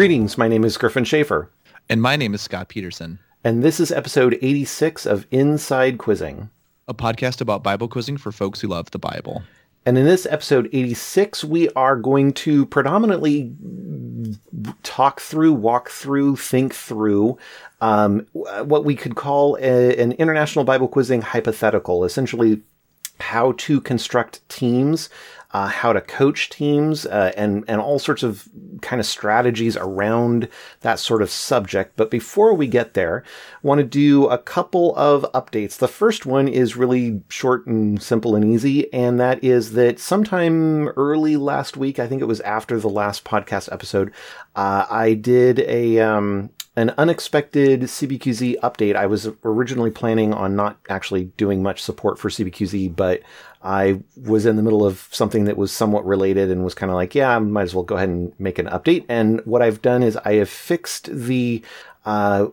Greetings, my name is Gryphon Shafer. And my name is Scott Peterson. And this is episode 86 of Inside Quizzing, a podcast about Bible quizzing for folks who love the Bible. And in this episode 86, we are going to predominantly talk through, walk through, think through um, what we could call a, an international Bible quizzing hypothetical, essentially how to construct teams uh, how to coach teams, uh, and and all sorts of kind of strategies around that sort of subject. But before we get there, I want to do a couple of updates. The first one is really short and simple and easy, and that is that sometime early last week, I think it was after the last podcast episode, uh, I did a um, an unexpected CBQZ update. I was originally planning on not actually doing much support for CBQZ, but I was in the middle of something that was somewhat related and was kind of like, yeah, I might as well go ahead and make an update. And what I've done is I have fixed the uh,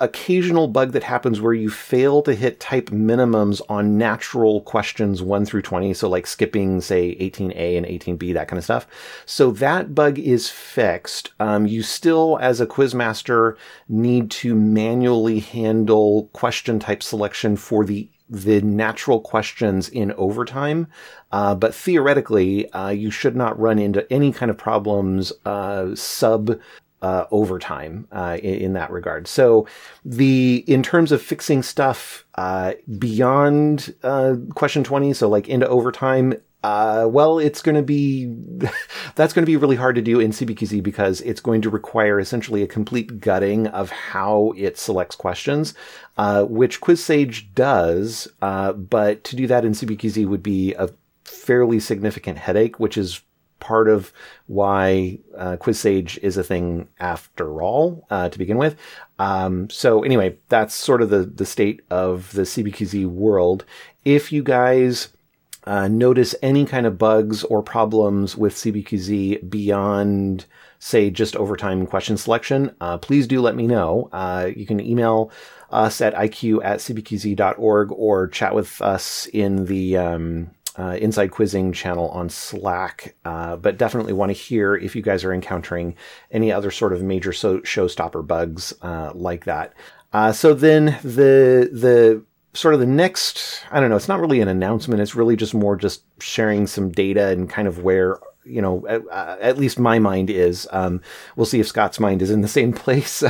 occasional bug that happens where you fail to hit type minimums on natural questions 1 through 20. So like skipping, say, 18A and 18B, that kind of stuff. So that bug is fixed. Um, you still, as a quizmaster, need to manually handle question type selection for the the natural questions in overtime. Uh, but theoretically, uh, you should not run into any kind of problems uh, sub uh, overtime uh, in, in, that regard. So the in terms of fixing stuff uh, beyond uh, question twenty, so like into overtime. Uh, well, it's going to be that's going to be really hard to do in CBQZ because it's going to require essentially a complete gutting of how it selects questions, uh, which QuizSage does. but to do that in CBQZ would be a fairly significant headache, which is part of why uh, QuizSage is a thing after all uh, to begin with. Um, so anyway, that's sort of the the state of the CBQZ world. If you guys uh, notice any kind of bugs or problems with CBQZ beyond, say, just overtime question selection, uh, please do let me know. Uh, you can email us at iq at cbqz.org or chat with us in the um, uh, Inside Quizzing channel on Slack, uh, but definitely want to hear if you guys are encountering any other sort of major so- showstopper bugs uh, like that. So then the the sort of the next, I don't know, it's not really an announcement. It's really just more just sharing some data and kind of where you know, at, uh, at, least my mind is. Um, we'll see if Scott's mind is in the same place.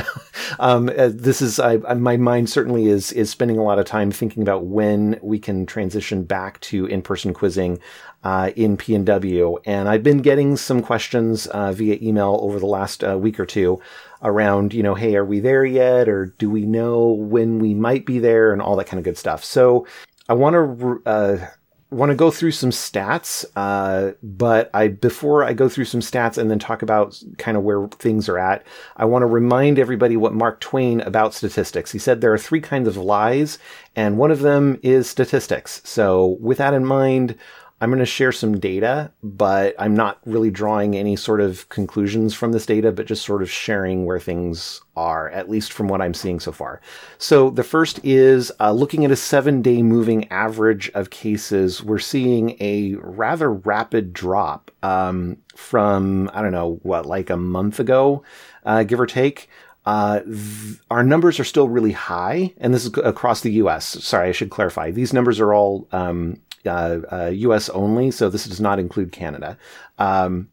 um, uh, this is I, my mind certainly is is spending a lot of time thinking about when we can transition back to in person quizzing uh, in PNW, and I've been getting some questions uh, via email over the last uh, week or two around, you know, hey, are we there yet, or do we know when we might be there, and all that kind of good stuff. So I want to uh, want to go through some stats, uh, but I before I go through some stats and then talk about kind of where things are at, I want to remind everybody what Mark Twain about statistics. He said there are three kinds of lies, and one of them is statistics. So with that in mind, I'm going to share some data, but I'm not really drawing any sort of conclusions from this data, but just sort of sharing where things are, at least from what I'm seeing so far. So the first is uh, looking at a seven day moving average of cases. We're seeing a rather rapid drop um, from, I don't know, what, like a month ago, uh, give or take. Uh, th- our numbers are still really high, and this is across the U.S. Sorry, I should clarify. These numbers are all um, uh, uh, U.S. only, so this does not include Canada. Um,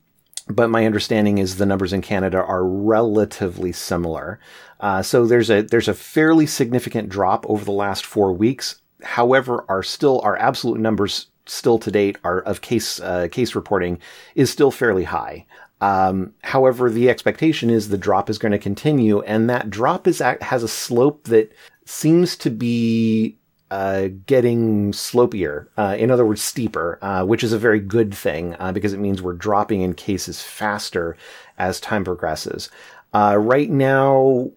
but my understanding is the numbers in Canada are relatively similar. Uh, so there's a there's a fairly significant drop over the last four weeks. However, our still our absolute numbers still to date are of case uh, case reporting is still fairly high. Um, however, the expectation is the drop is going to continue, and that drop is has a slope that seems to be uh, getting slopier, uh, in other words, steeper, uh, which is a very good thing uh, because it means we're dropping in cases faster as time progresses. Uh, right now,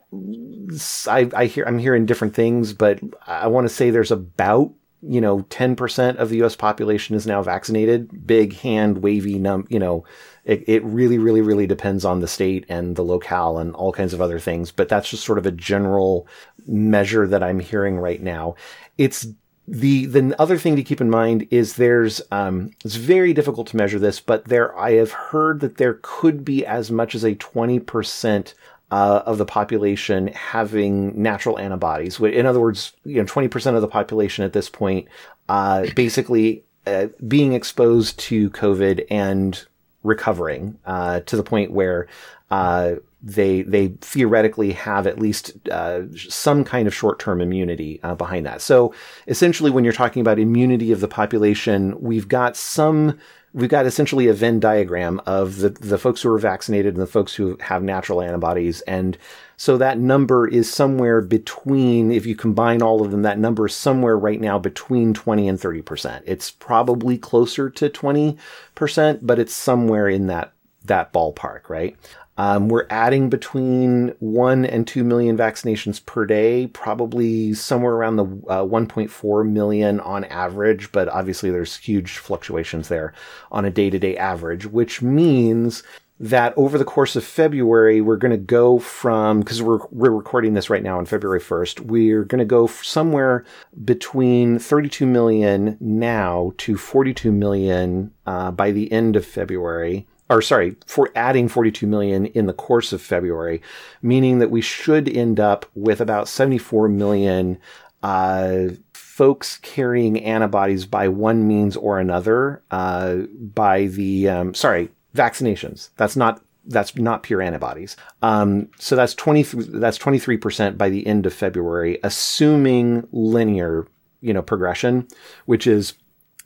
I, I hear I'm hearing different things, but I want to say there's about you know 10% of the U.S. population is now vaccinated. Big hand wavy num, you know, it, it really, really, really depends on the state and the locale and all kinds of other things. But that's just sort of a general measure that I'm hearing right now it's the the other thing to keep in mind is there's um, it's very difficult to measure this, but there I have heard that there could be as much as a twenty percent uh, of the population having natural antibodies. In other words, you know, twenty percent of the population at this point, uh, basically uh, being exposed to COVID and recovering uh, to the point where uh, they they theoretically have at least uh, some kind of short term immunity uh, behind that. So essentially, when you're talking about immunity of the population, we've got some. We've got essentially a Venn diagram of the, the folks who are vaccinated and the folks who have natural antibodies. And so that number is somewhere between, if you combine all of them, that number is somewhere right now between 20 and 30%. It's probably closer to 20%, but it's somewhere in that, that ballpark, right? Um, we're adding between one and two million vaccinations per day, probably somewhere around the uh, 1.4 million on average, but obviously there's huge fluctuations there on a day to day average, which means that over the course of February, we're going to go from, because we're, we're recording this right now on February 1st, we're going to go somewhere between 32 million now to 42 million uh, by the end of February or sorry, for adding 42 million in the course of February, meaning that we should end up with about 74 million uh, folks carrying antibodies by one means or another uh, by the um, sorry vaccinations. That's not that's not pure antibodies. Um, so that's twenty that's twenty three percent by the end of February, assuming linear you know progression, which is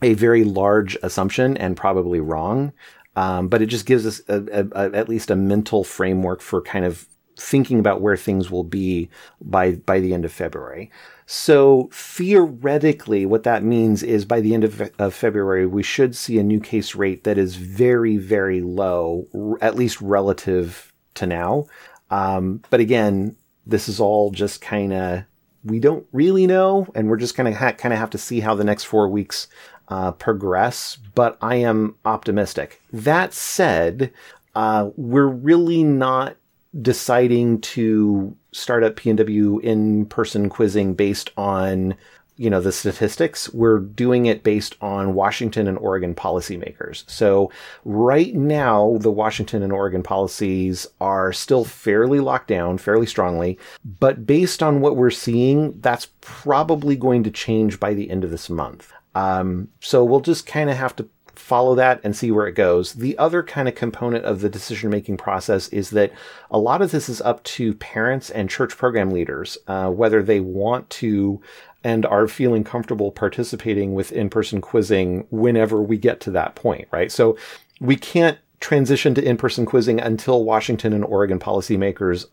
a very large assumption and probably wrong. Um, but it just gives us a, a, a, at least a mental framework for kind of thinking about where things will be by by the end of February. So theoretically, what that means is by the end of, of, February, we should see a new case rate that is very, very low, at least relative to now. Um, but again, this is all just kind of we don't really know, and we're just gonna ha- kind of have to see how the next four weeks uh, progress, but I am optimistic. That said, uh, we're really not deciding to start up PNW in-person quizzing based on you know the statistics. We're doing it based on washington and oregon policymakers. So right now the washington and oregon policies are still fairly locked down fairly strongly but based on what we're seeing that's probably going to change by the end of this month um, so we'll just kind of have to follow that and see where it goes. The other kind of component of the decision making process is that a lot of this is up to parents and church program leaders, uh, whether they want to and are feeling comfortable participating with in person quizzing whenever we get to that point, right? So we can't transition to in-person quizzing until Washington and Oregon policymakers,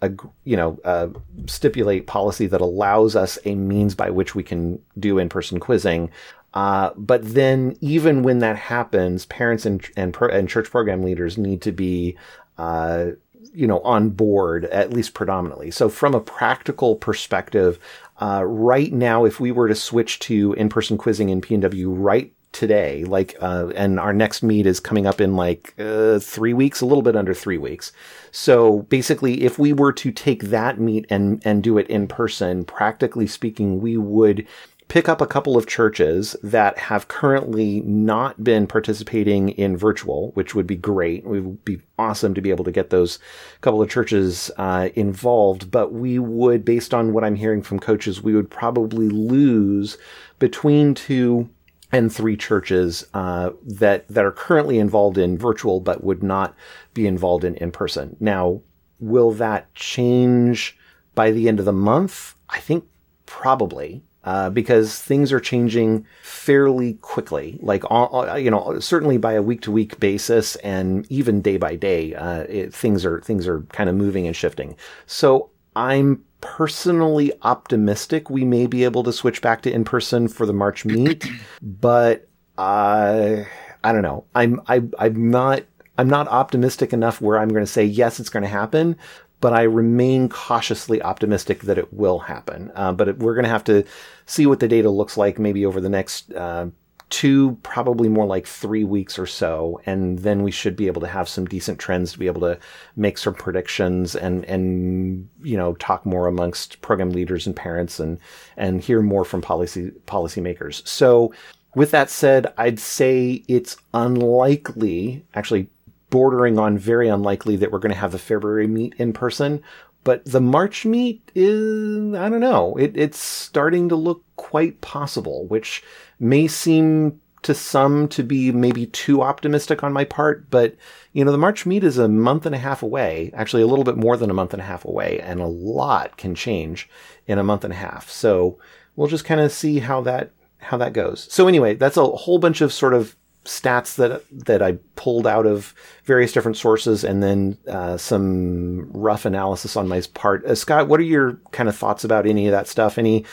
you know, uh, stipulate policy that allows us a means by which we can do in-person quizzing. Uh, but then, even when that happens, parents and and, and church program leaders need to be, uh, you know, on board at least predominantly. So, from a practical perspective, uh, right now, if we were to switch to in-person quizzing in PNW right today, like, uh, and our next meet is coming up in like uh, three weeks, a little bit under three weeks. So basically, if we were to take that meet and and do it in person, practically speaking, we would pick up a couple of churches that have currently not been participating in virtual, which would be great. It would be awesome to be able to get those couple of churches uh, involved. But we would, based on what I'm hearing from coaches, we would probably lose between two and three churches uh, that that are currently involved in virtual, but would not be involved in in person. Now, will that change by the end of the month? I think probably uh, because things are changing fairly quickly. Like, you know, certainly by a week to week basis and even day by day, uh, it, things are, things are kind of moving and shifting. So I'm personally optimistic we may be able to switch back to in person for the March meet, but, uh, I don't know. I'm, I, I'm not, I'm not optimistic enough where I'm going to say, yes, it's going to happen, but I remain cautiously optimistic that it will happen. Uh, but it, we're going to have to see what the data looks like maybe over the next uh, to probably more like three weeks or so. And then we should be able to have some decent trends to be able to make some predictions and, and, you know, talk more amongst program leaders and parents and, and hear more from policy, policymakers. So with that said, I'd say it's unlikely, actually bordering on very unlikely that we're going to have the February meet in person. But the March meet is, I don't know, it, it's starting to look quite possible, which may seem to some to be maybe too optimistic on my part, but you know, the March meet is a month and a half away, actually a little bit more than a month and a half away, and a lot can change in a month and a half. So we'll just kind of see how that how that goes. So anyway, that's a whole bunch of sort of stats that that I pulled out of various different sources, and then uh, some rough analysis on my part. Uh, Scott, what are your kind of thoughts about any of that stuff? Any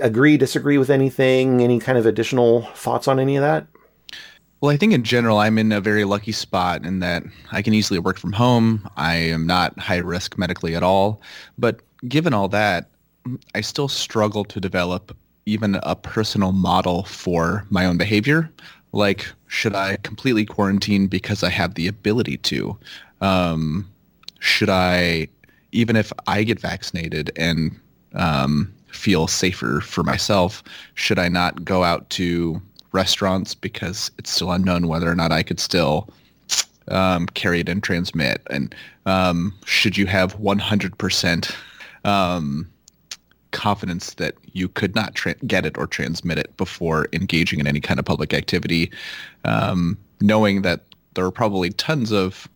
agree, disagree with anything? Any kind of additional thoughts on any of that? Well, I think in general, I'm in a very lucky spot in that I can easily work from home. I am not high risk medically at all. But given all that, I still struggle to develop even a personal model for my own behavior. Like should i completely quarantine because i have the ability to? Um, should i even if i get vaccinated and um, feel safer for myself should i not go out to restaurants because it's still unknown whether or not i could still um, carry it and transmit? And um, should you have 100% confidence that you could not tra- get it or transmit it before engaging in any kind of public activity, um, knowing that there are probably tons of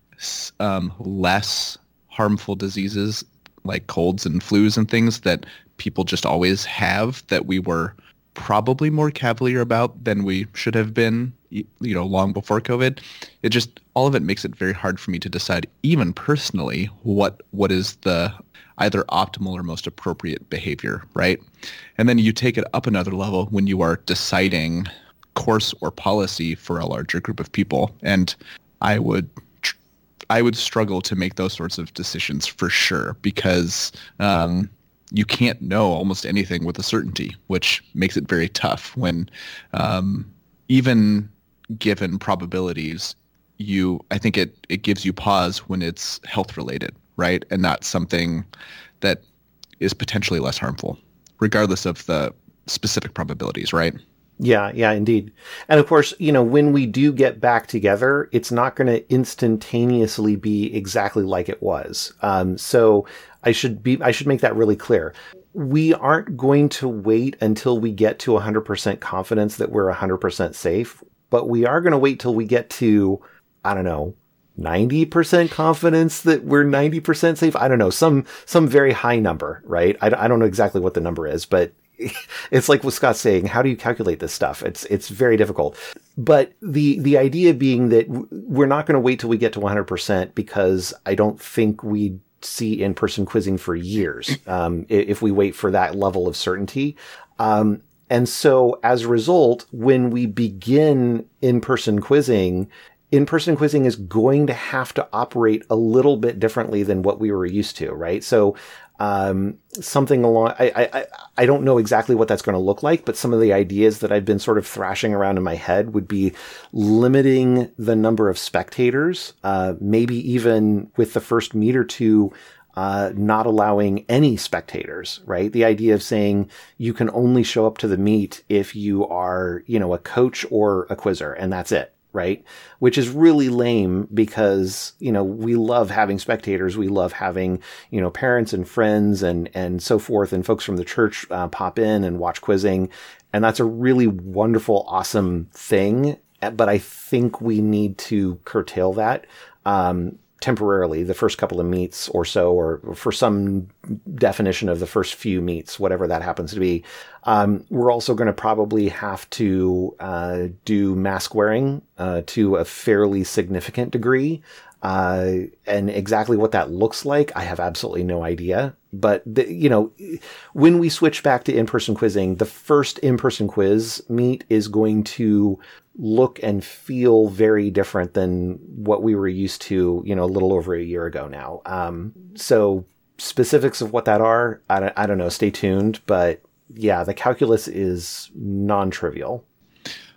um, less harmful diseases like colds and flus and things that people just always have that we were probably more cavalier about than we should have been you know long before covid. It just all of it makes it very hard for me to decide even personally what what is the either optimal or most appropriate behavior, right? And then you take it up another level when you are deciding course or policy for a larger group of people. And I would I would struggle to make those sorts of decisions for sure because um, you can't know almost anything with a certainty, which makes it very tough when um, even given probabilities, you I think it, it gives you pause when it's health related right? And not something that is potentially less harmful, regardless of the specific probabilities, right? Yeah, yeah, indeed. And of course, you know, when we do get back together, it's not going to instantaneously be exactly like it was. Um, so I should be, I should make that really clear. We aren't going to wait until we get to 100% confidence that we're 100% safe, but we are going to wait till we get to, I don't know, 90% confidence that we're 90% safe. I don't know, some, some very high number, right? I, I don't know exactly what the number is, but it's like what Scott's saying. How do you calculate this stuff? It's, it's very difficult. But the, the idea being that we're not going to wait till we get to 100% because I don't think we'd see in-person quizzing for years. Um, if we wait for that level of certainty. Um, and so as a result, when we begin in-person quizzing, in-person quizzing is going to have to operate a little bit differently than what we were used to, right? So, um, something along, I, I, I don't know exactly what that's going to look like, but some of the ideas that I've been sort of thrashing around in my head would be limiting the number of spectators, uh, maybe even with the first meet or two, uh, not allowing any spectators, right? The idea of saying you can only show up to the meet if you are, you know, a coach or a quizzer, and that's it right? Which is really lame because, you know, we love having spectators. We love having, you know, parents and friends and, and so forth and folks from the church uh, pop in and watch quizzing. And that's a really wonderful, awesome thing. But I think we need to curtail that. Um, temporarily the first couple of meets or so, or for some definition of the first few meets, whatever that happens to be. Um, we're also going to probably have to uh, do mask wearing uh, to a fairly significant degree. Uh, and exactly what that looks like, I have absolutely no idea. But the, you know, when we switch back to in-person quizzing, the first in-person quiz meet is going to look and feel very different than what we were used to, you know, a little over a year ago now. Um, so specifics of what that are, I don't, I don't know. Stay tuned, but yeah, the calculus is non-trivial.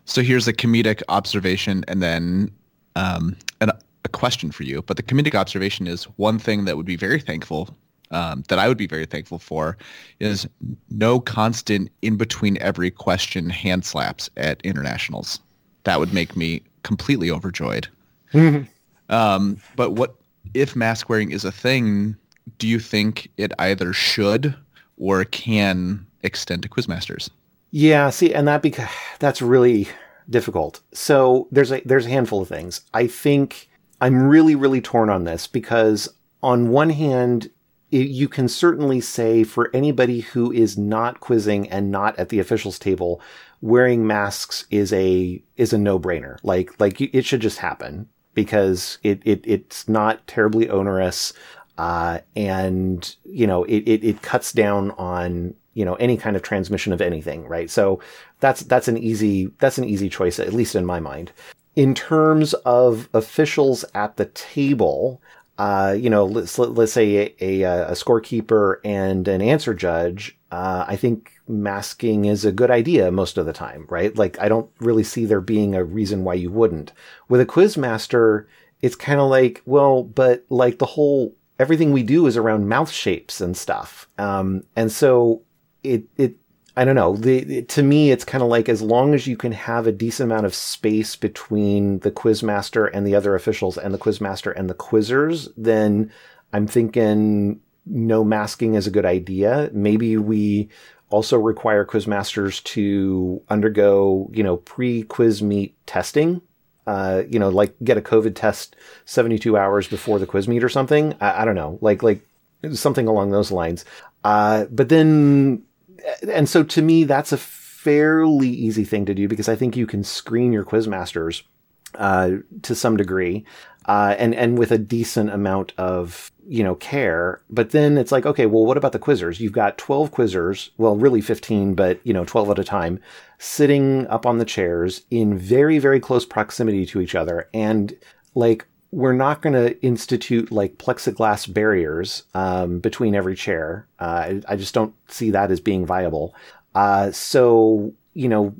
So here's a comedic observation and then um, an, a question for you. But the comedic observation is one thing that would be very thankful, um, that I would be very thankful for, is no constant in between every question hand slaps at internationals. That would make me completely overjoyed. um, but what if mask wearing is a thing? Do you think it either should or can extend to quizmasters? Yeah, see, and that because that's really difficult. So there's a there's a handful of things. I think I'm really really torn on this because on one hand you can certainly say for anybody who is not quizzing and not at the officials table, wearing masks is a is a no brainer. Like like it should just happen because it, it it's not terribly onerous, uh, and you know it, it it cuts down on you know any kind of transmission of anything, right? So that's that's an easy that's an easy choice, at least in my mind. In terms of officials at the table, uh, you know, let's let's say a, a, a scorekeeper and an answer judge. Uh, I think masking is a good idea most of the time, right? Like I don't really see there being a reason why you wouldn't. With a quiz master, it's kind of like, well, but like the whole everything we do is around mouth shapes and stuff. Um, and so it, it, I don't know. The, to me, it's kind of like as long as you can have a decent amount of space between the quizmaster and the other officials and the quizmaster and the quizzers, then I'm thinking no masking is a good idea. Maybe we also require quizmasters to undergo, you know, pre-quiz meet testing. Uh, you know, like get a COVID test 72 hours before the quiz meet or something. I, I don't know, like like something along those lines. Uh, but then and so to me, that's a fairly easy thing to do because I think you can screen your quizmasters uh, to some degree, uh, and and with a decent amount of you know care. But then it's like, okay, well, what about the quizzers? You've got twelve quizzers, well, really fifteen, but you know, twelve at a time, sitting up on the chairs in very very close proximity to each other, and like we're not going to institute like plexiglass barriers um, between every chair. Uh, I, I, just don't see that as being viable. Uh, so, you know,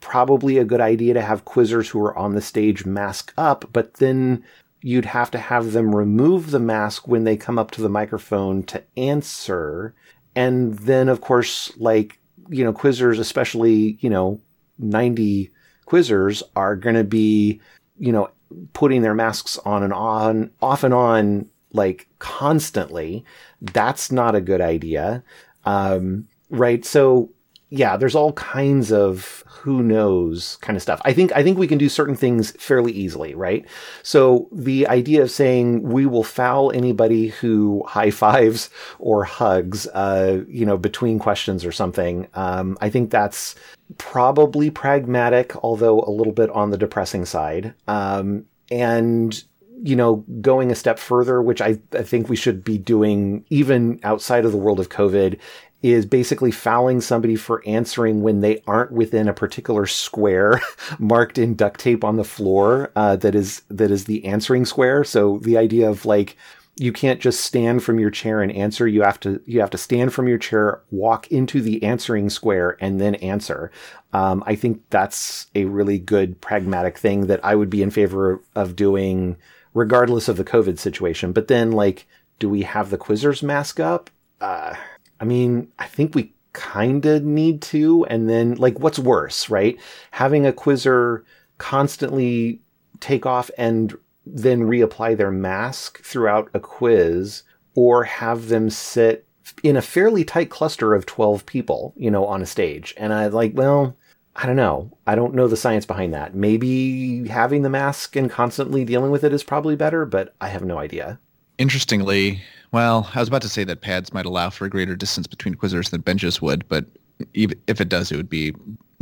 probably a good idea to have quizzers who are on the stage mask up, but then you'd have to have them remove the mask when they come up to the microphone to answer. And then, of course, like, you know, quizzers, especially, you know, 90 quizzers are going to be, you know, putting their masks on and on, off and on, like constantly, that's not a good idea. Um, right. So yeah, there's all kinds of who knows kind of stuff. I think I think we can do certain things fairly easily, right? So the idea of saying we will foul anybody who high fives or hugs, uh, you know, between questions or something. Um, I think that's probably pragmatic, although a little bit on the depressing side. Um, and you know, going a step further, which I, I think we should be doing even outside of the world of COVID, is basically fouling somebody for answering when they aren't within a particular square marked in duct tape on the floor uh, that is that is the answering square. So the idea of like you can't just stand from your chair and answer. You have to you have to stand from your chair, walk into the answering square, and then answer. Um, I think that's a really good pragmatic thing that I would be in favor of doing, regardless of the COVID situation. But then, like, do we have the quizzers mask up? Uh, I mean, I think we kind of need to. And then, like, what's worse, right? Having a quizzer constantly take off and then reapply their mask throughout a quiz or have them sit in a fairly tight cluster of 12 people, you know, on a stage. And I like, well, I don't know. I don't know the science behind that. Maybe having the mask and constantly dealing with it is probably better, but I have no idea. Interestingly, well, I was about to say that pads might allow for a greater distance between quizzers than benches would, but even if it does, it would be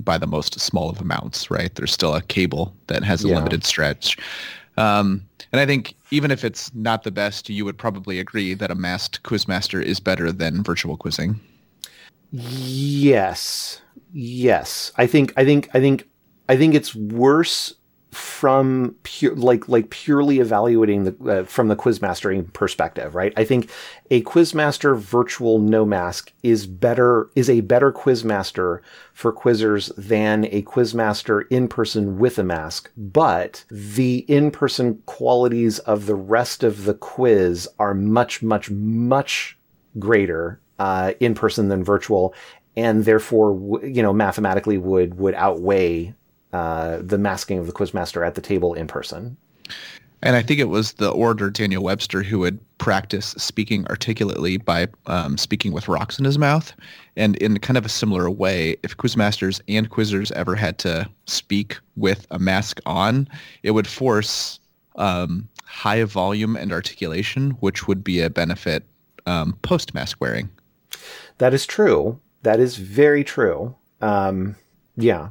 by the most small of amounts, right? There's still a cable that has a yeah. limited stretch. Um, and I think even if it's not the best, you would probably agree that a masked quizmaster is better than virtual quizzing. Yes. Yes. I think I think I think I think it's worse from pure like like purely evaluating the uh, from the quizmastering perspective, right? I think a quizmaster virtual no mask is better is a better quizmaster for quizzers than a quizmaster in person with a mask, but the in person qualities of the rest of the quiz are much much much greater uh, in person than virtual, and therefore you know mathematically would would outweigh uh, the masking of the quizmaster at the table in person. And I think it was the orator Daniel Webster who would practice speaking articulately by um, speaking with rocks in his mouth. And in kind of a similar way, if quizmasters and quizzers ever had to speak with a mask on, it would force um, high volume and articulation, which would be a benefit um, post mask wearing. That is true. That is very true. Um, yeah,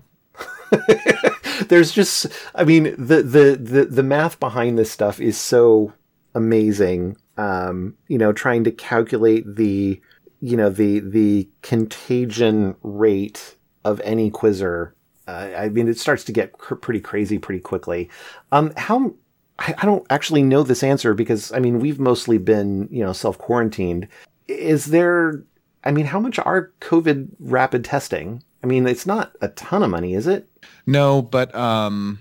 there's just i mean the, the the the math behind this stuff is so amazing. Um you know trying to calculate the you know the the contagion rate of any quizzer uh, i mean it starts to get cr- pretty crazy pretty quickly. Um how I, I don't actually know this answer because i mean we've mostly been you know self quarantined is there i mean how much are covid rapid testing I mean, it's not a ton of money, is it? No, but um,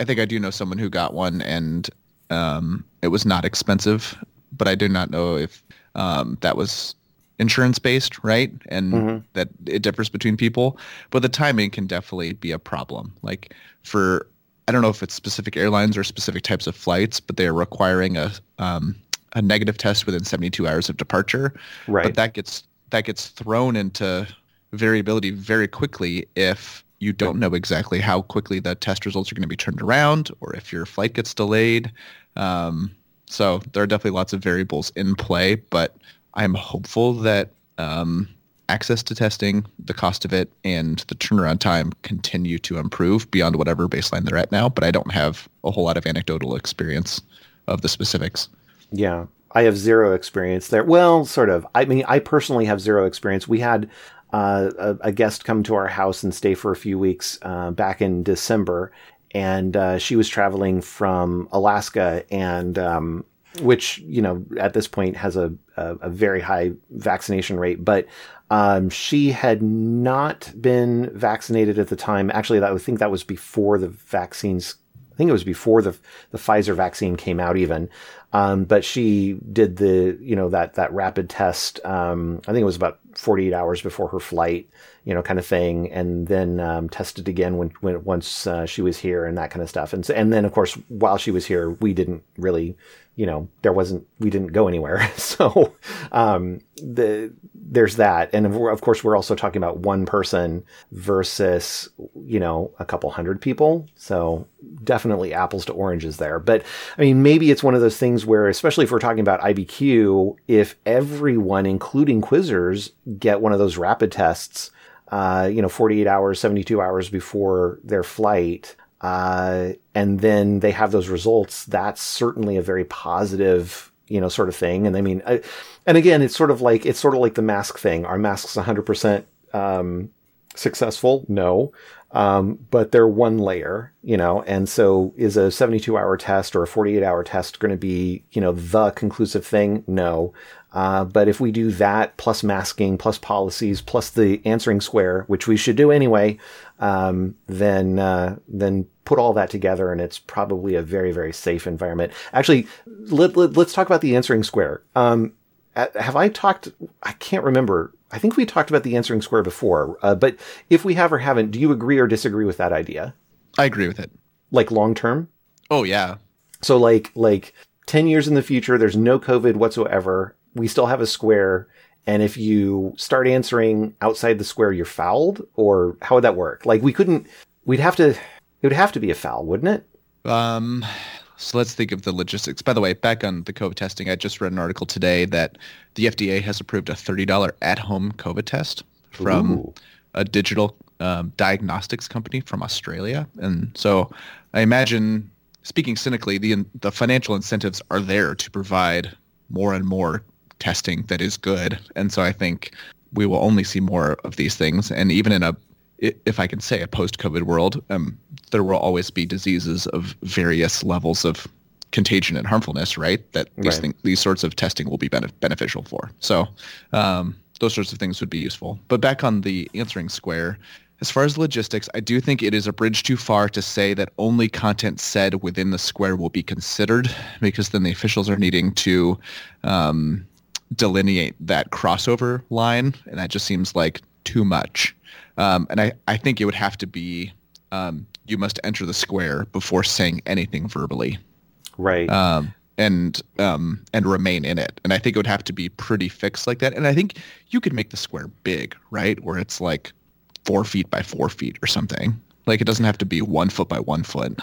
I think I do know someone who got one, and um, it was not expensive. But I do not know if um, that was insurance based, right? And mm-hmm. that it differs between people. But the timing can definitely be a problem. Like for I don't know if it's specific airlines or specific types of flights, but they are requiring a um, a negative test within 72 hours of departure. Right. But that gets that gets thrown into variability very quickly if you don't know exactly how quickly the test results are going to be turned around or if your flight gets delayed. Um, so there are definitely lots of variables in play, but I'm hopeful that um, access to testing, the cost of it, and the turnaround time continue to improve beyond whatever baseline they're at now. But I don't have a whole lot of anecdotal experience of the specifics. Yeah. I have zero experience there. Well, sort of. I mean, I personally have zero experience. We had uh, a, a, guest come to our house and stay for a few weeks uh, back in December, and uh, she was traveling from Alaska, and um, which you know at this point has a, a, a very high vaccination rate, but um, she had not been vaccinated at the time. Actually, that, I think that was before the vaccines I think it was before the the Pfizer vaccine came out even. Um, but she did the, you know, that, that rapid test. Um, I think it was about 48 hours before her flight, you know, kind of thing. And then, um, tested again when, when, once, uh, she was here and that kind of stuff. And, and then, of course, while she was here, we didn't really, you know, there wasn't, we didn't go anywhere. so, um, the, there's that. And of course, we're also talking about one person versus, you know, a couple hundred people. So definitely apples to oranges there. But I mean, maybe it's one of those things where, especially if we're talking about IBQ, if everyone, including quizzers, get one of those rapid tests, uh, you know, 48 hours, 72 hours before their flight, uh, and then they have those results, that's certainly a very positive, you know, sort of thing. And I mean, I, and again, it's sort of like, it's sort of like the mask thing. Are masks 100%, um, successful? No. Um, but they're one layer, you know, and so is a 72 hour test or a 48 hour test going to be, you know, the conclusive thing? No. Uh, but if we do that plus masking, plus policies, plus the answering square, which we should do anyway, um, then uh, then put all that together, and it's probably a very very safe environment. Actually, let, us let, talk about the answering square. Um, have I talked? I can't remember. I think we talked about the answering square before, uh, but if we have or haven't, do you agree or disagree with that idea? I agree with it. Like long term? Oh yeah. So like like ten years in the future, there's no COVID whatsoever. We still have a square, and if you start answering outside the square, you're fouled. Or how would that work? Like we couldn't. We'd have to. It would have to be a foul, wouldn't it? Um, so let's think of the logistics. By the way, back on the COVID testing, I just read an article today that the FDA has approved a $30 at-home COVID test from Ooh. a digital um, diagnostics company from Australia. And so I imagine, speaking cynically, the the financial incentives are there to provide more and more testing that is good. And so I think we will only see more of these things. And even in a if I can say a post-COVID world, um, there will always be diseases of various levels of contagion and harmfulness, right? That these Right. thing, these sorts of testing will be bene- beneficial for. So um, those sorts of things would be useful. But back on the answering square, as far as logistics, I do think it is a bridge too far to say that only content said within the square will be considered, because then the officials are needing to um, delineate that crossover line, and that just seems like too much. Um, and I, I think it would have to be um, you must enter the square before saying anything verbally Right. um, and um, and remain in it. And I think it would have to be pretty fixed like that. And I think you could make the square big, right? Where it's like four feet by four feet or something. Like it doesn't have to be one foot by one foot.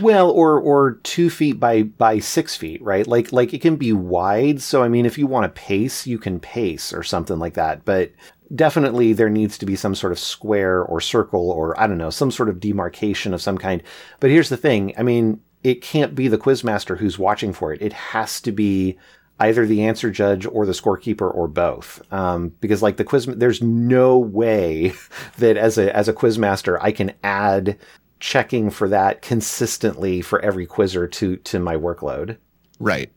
Well, or or two feet by by six feet, right? Like like it can be wide. So I mean, if you want to pace, you can pace or something like that. But definitely, there needs to be some sort of square or circle or I don't know, some sort of demarcation of some kind. But here's the thing: I mean, it can't be the quizmaster who's watching for it. It has to be either the answer judge or the scorekeeper or both. Um, because like the quiz, there's no way that as a as a quizmaster I can add checking for that consistently for every quizzer to to my workload. Right.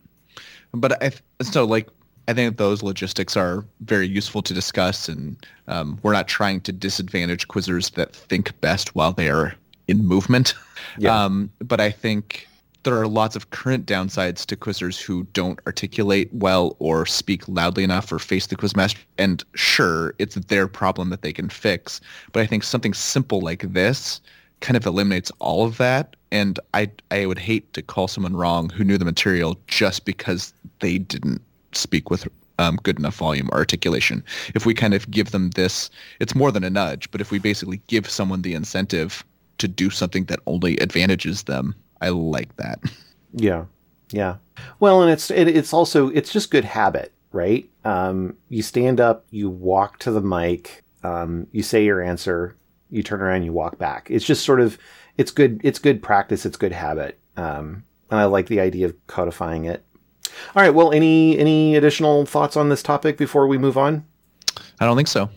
But I so like I think those logistics are very useful to discuss, and um, we're not trying to disadvantage quizzers that think best while they are in movement. Yeah. Um, but I think there are lots of current downsides to quizzers who don't articulate well or speak loudly enough or face the quizmaster. And sure, it's their problem that they can fix. But I think something simple like this kind of eliminates all of that. And I I would hate to call someone wrong who knew the material just because they didn't speak with um, good enough volume articulation. If we kind of give them this, it's more than a nudge, but if we basically give someone the incentive to do something that only advantages them, I like that. Yeah, yeah. Well, and it's it, it's also it's just good habit, right? Um, you stand up, you walk to the mic, um, you say your answer, you turn around, you walk back. It's just sort of it's good it's good practice, it's good habit, um, and I like the idea of codifying it. All right. Well, any any additional thoughts on this topic before we move on? I don't think so.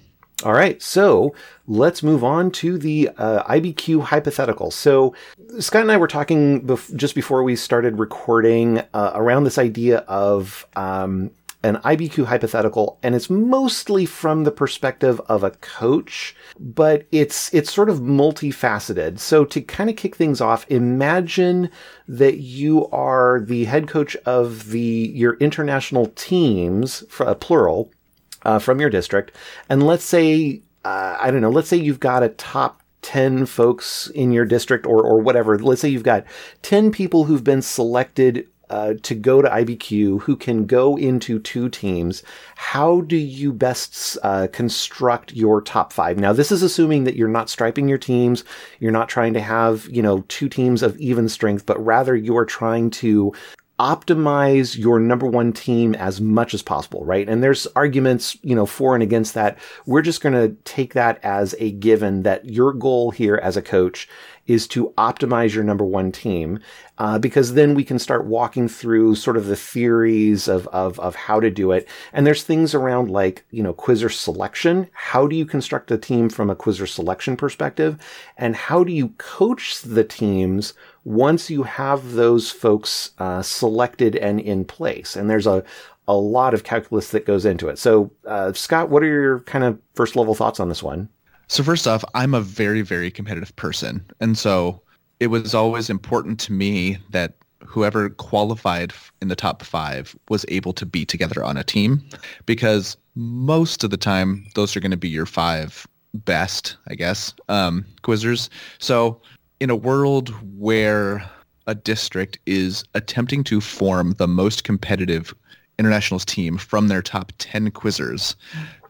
All right, so let's move on to the uh, IBQ hypothetical. So Scott and I were talking bef- just before we started recording uh, around this idea of um, an IBQ hypothetical, and it's mostly from the perspective of a coach, but it's it's sort of multifaceted. So to kind of kick things off, imagine that you are the head coach of the your international teams, for, uh, plural uh, from your district. And let's say, uh, I don't know, let's say you've got a top 10 folks in your district or, or whatever. Let's say you've got 10 people who've been selected uh, to go to IBQ who can go into two teams. How do you best uh, construct your top five? Now, this is assuming that you're not striping your teams. You're not trying to have, you know, two teams of even strength, but rather you are trying to optimize your number one team as much as possible, right? And there's arguments, you know, for and against that. We're just going to take that as a given that your goal here as a coach is to optimize your number one team, uh, because then we can start walking through sort of the theories of, of, of how to do it. And there's things around like, you know, quizzer selection. How do you construct a team from a quizzer selection perspective? And how do you coach the teams once you have those folks uh, selected and in place. And there's a, a lot of calculus that goes into it. So, uh, Scott, what are your kind of first level thoughts on this one? So first off, I'm a very, very competitive person. And so it was always important to me that whoever qualified in the top five was able to be together on a team because most of the time those are going to be your five best, I guess, um, quizzers. So in a world where a district is attempting to form the most competitive internationals team from their top 10 quizzers,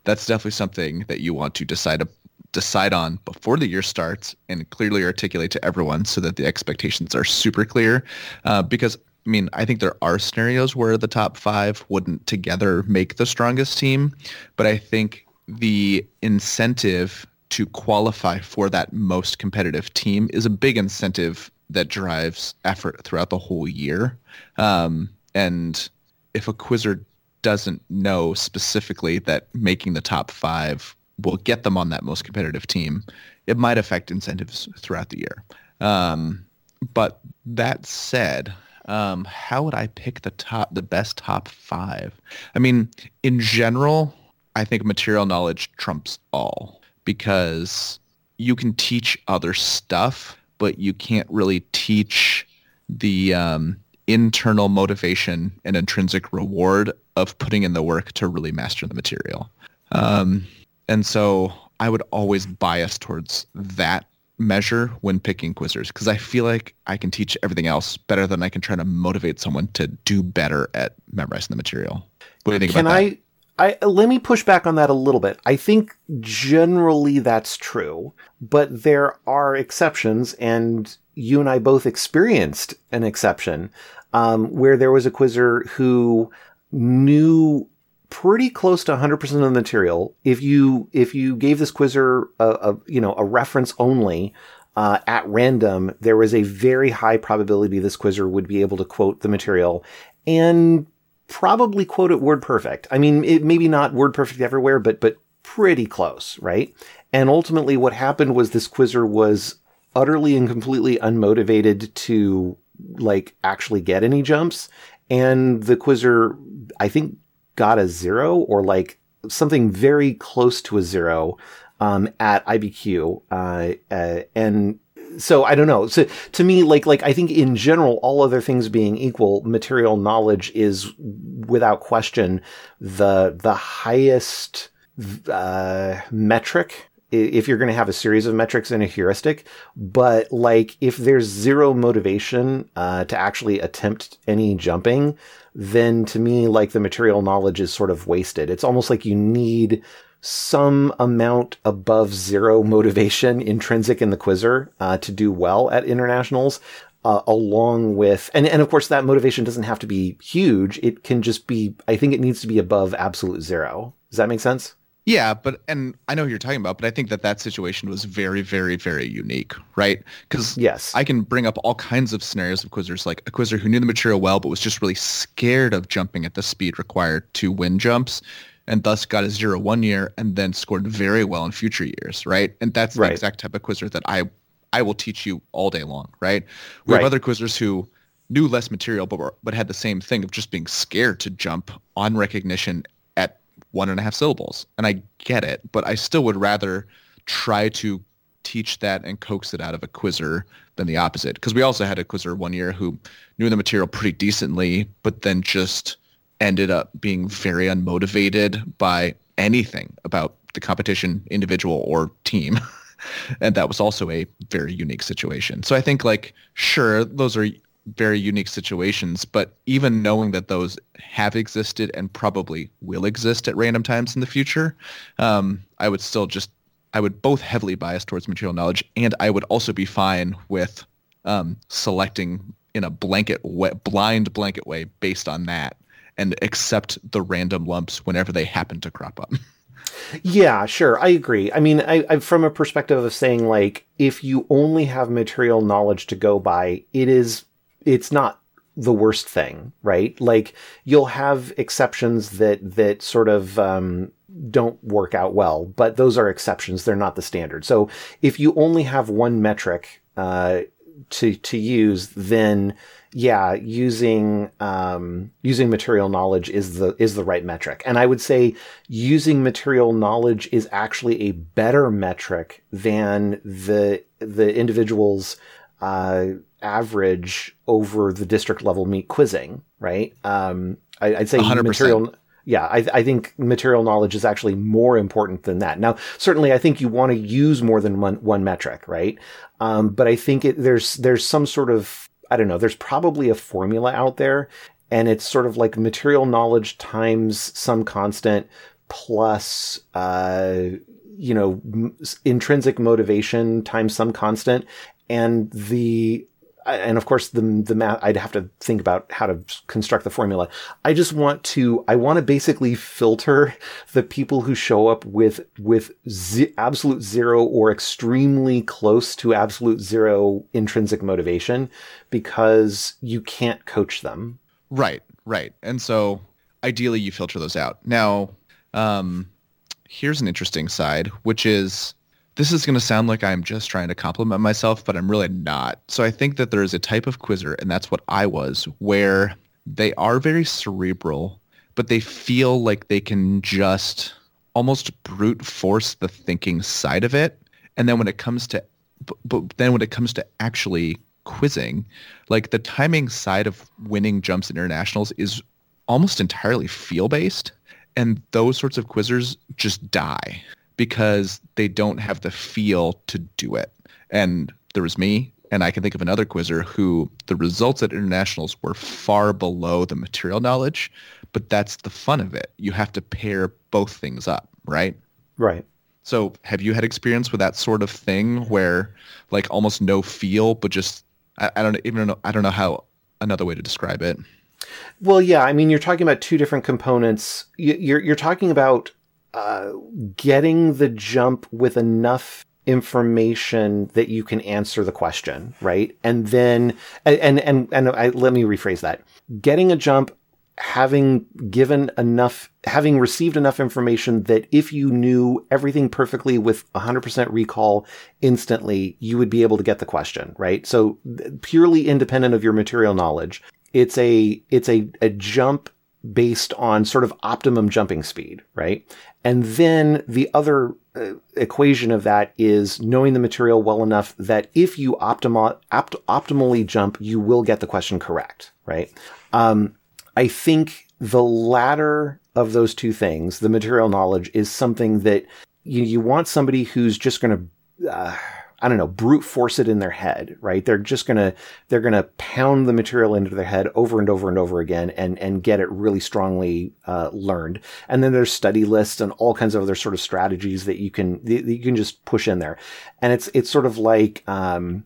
that's definitely something that you want to decide decide on before the year starts and clearly articulate to everyone so that the expectations are super clear. Uh, because I mean, I think there are scenarios where the top five wouldn't together make the strongest team, but I think the incentive to qualify for that most competitive team is a big incentive that drives effort throughout the whole year. Um, and if a quizzer doesn't know specifically that making the top five will get them on that most competitive team, it might affect incentives throughout the year. Um, but that said, um, how would I pick the top, the best top five? I mean, in general, I think material knowledge trumps all because you can teach other stuff, but you can't really teach the um, internal motivation and intrinsic reward of putting in the work to really master the material. Um, and so I would always bias towards that measure when picking quizzers because I feel like I can teach everything else better than I can try to motivate someone to do better at memorizing the material. What do you think can about I, that? I let me push back on that a little bit. I think generally that's true, but there are exceptions, and you and I both experienced an exception um, where there was a quizzer who knew pretty close to 100% of the material. If you if you gave this quizzer a, a you know a reference only uh, at random, there was a very high probability this quizzer would be able to quote the material and probably quote it word perfect. I mean, it maybe not word perfect everywhere, but but pretty close, right? And ultimately, what happened was this quizzer was utterly and completely unmotivated to like actually get any jumps, and the quizzer, I think, got a zero or like something very close to a zero um, at IBQ, uh, uh, and so I don't know. So to me, like like I think in general, all other things being equal, material knowledge is without question the the highest uh, metric if you're going to have a series of metrics and a heuristic, but like if there's zero motivation uh, to actually attempt any jumping, then to me, like the material knowledge is sort of wasted. It's almost like you need some amount above zero motivation intrinsic in the quizzer uh, to do well at internationals. Uh, along with, and, and of course that motivation doesn't have to be huge. It can just be, I think it needs to be above absolute zero. Does that make sense? Yeah, but and I know who you're talking about, but I think that that situation was very, very, very unique, right? Because yes, I can bring up all kinds of scenarios of quizzers, like a quizzer who knew the material well, but was just really scared of jumping at the speed required to win jumps, and thus got a zero one year and then scored very well in future years, right? And that's the exact type of quizzer that I I will teach you all day long, right? We Right. have other quizzers who knew less material, but were, but had the same thing of just being scared to jump on recognition one and a half syllables. And I get it, but I still would rather try to teach that and coax it out of a quizzer than the opposite. Because we also had a quizzer one year who knew the material pretty decently, but then just ended up being very unmotivated by anything about the competition, individual or team. and that was also a very unique situation. So I think like, sure, those are very unique situations, but even knowing that those have existed and probably will exist at random times in the future, um, I would still just, I would both heavily bias towards material knowledge and I would also be fine with um, selecting in a blanket blind blanket way based on that and accept the random lumps whenever they happen to crop up. Yeah, sure. I agree. I mean, I, I, from a perspective of saying like, if you only have material knowledge to go by, it is, it's not the worst thing, right? Like you'll have exceptions that, that sort of, um, don't work out well, but those are exceptions. They're not the standard. So if you only have one metric, uh, to, to use, then yeah, using um, using material knowledge is the is the right metric, and I would say using material knowledge is actually a better metric than the the individual's uh, average over the district level meet quizzing. Right? Um, I, I'd say 100%. material. Yeah, I, I think material knowledge is actually more important than that. Now, certainly, I think you want to use more than one one metric, right? Um, but I think it, there's there's some sort of I don't know. There's probably a formula out there, and it's sort of like material knowledge times some constant plus uh, you know m- intrinsic motivation times some constant, and the and of course the the math I'd have to think about how to construct the formula. I just want to I want to basically filter the people who show up with with ze- absolute zero or extremely close to absolute zero intrinsic motivation because you can't coach them. Right, right. And so ideally you filter those out. Now, um, here's an interesting side, which is this is going to sound like I'm just trying to compliment myself, but I'm really not. So I think that there is a type of quizzer, and that's what I was, where they are very cerebral, but they feel like they can just almost brute force the thinking side of it. And then when it comes to, but then when it comes to actually quizzing, like the timing side of winning jumps in internationals is almost entirely feel based. And those sorts of quizzers just die because they don't have the feel to do it. And there was me, and I can think of another quizzer who the results at internationals were far below the material knowledge, but that's the fun of it. You have to pair both things up, right? Right. So have you had experience with that sort of thing where like almost no feel, but just I, I don't even know I don't know how another way to describe it. Well, yeah, I mean, you're talking about two different components. You're you're talking about uh, getting the jump with enough information that you can answer the question, right? And then, and and and, I, let me rephrase that: getting a jump, having given enough, having received enough information that if you knew everything perfectly with 100% recall instantly, you would be able to get the question, right? So purely independent of your material knowledge, it's a it's a a jump based on sort of optimum jumping speed, right? And then the other uh, equation of that is knowing the material well enough that if you optima- opt- optimally jump, you will get the question correct, right? Um, I think the latter of those two things, the material knowledge, is something that you, you want somebody who's just going to, uh, I don't know, brute force it in their head, right? They're just gonna, they're gonna pound the material into their head over and over and over again and, and get it really strongly, uh, learned. And then there's study lists and all kinds of other sort of strategies that you can, that you can just push in there. And it's, it's sort of like, um,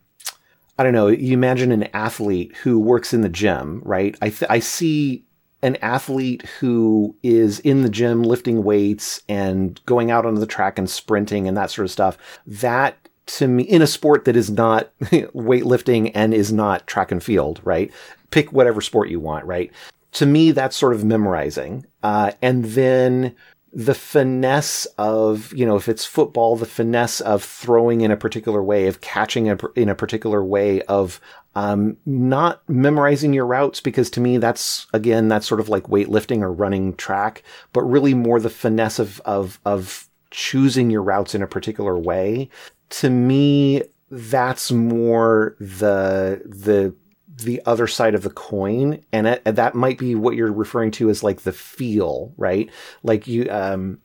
I don't know, you imagine an athlete who works in the gym, right? I, th- I see an athlete who is in the gym lifting weights and going out onto the track and sprinting and that sort of stuff, that to me in a sport that is not weightlifting and is not track and field, right? Pick whatever sport you want, right? To me, that's sort of memorizing. Uh, and then the finesse of, you know, if it's football, the finesse of throwing in a particular way, of catching a, in a particular way, of um, not memorizing your routes, because to me, that's again, that's sort of like weightlifting or running track, but really more the finesse of of of choosing your routes in a particular way to me, that's more the the the other side of the coin, and it, that might be what you're referring to as like the feel, right? Like you, um,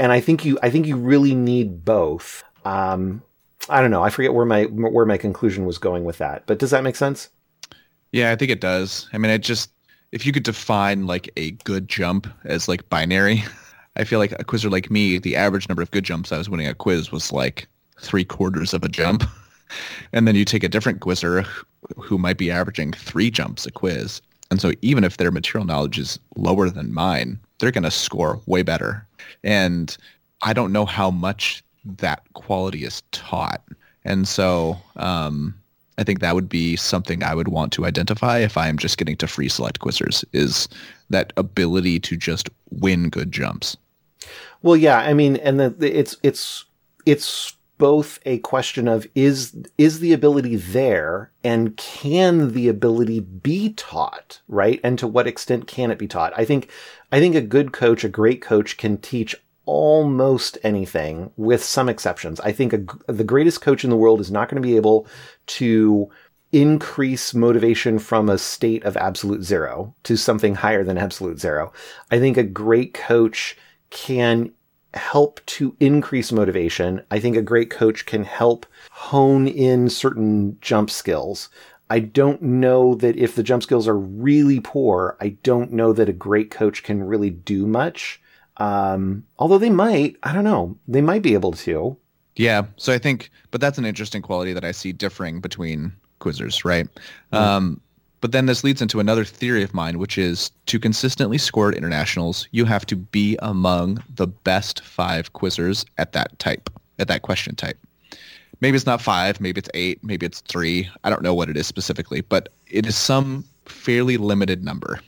and I think you, I think you really need both. Um, I don't know. I forget where my where my conclusion was going with that, but does that make sense? Yeah, I think it does. I mean, it just if you could define like a good jump as like binary, I feel like a quizzer like me, the average number of good jumps I was winning a quiz was like three quarters of a jump. And then you take a different quizzer who might be averaging three jumps a quiz. And so even if their material knowledge is lower than mine, they're going to score way better. And I don't know how much that quality is taught. And so um, I think that would be something I would want to identify if I am just getting to free select quizzers is that ability to just win good jumps. Well, yeah, I mean, and the, the, it's it's it's both a question of is is the ability there and can the ability be taught right? And to what extent can it be taught? I think i think a good coach a great coach can teach almost anything with some exceptions. I think a, the greatest coach in the world is not going to be able to increase motivation from a state of absolute zero to something higher than absolute zero. I think a great coach can help to increase motivation. I think a great coach can help hone in certain jump skills. I don't know that if the jump skills are really poor, I don't know that a great coach can really do much. Um, although they might, I don't know, they might be able to. Yeah. So I think, but that's an interesting quality that I see differing between quizzers, right? Mm-hmm. Um, but then this leads into another theory of mine, which is to consistently score at internationals, you have to be among the best five quizzers at that type, at that question type. Maybe it's not five, maybe it's eight, maybe it's three. I don't know what it is specifically, but it is some fairly limited number.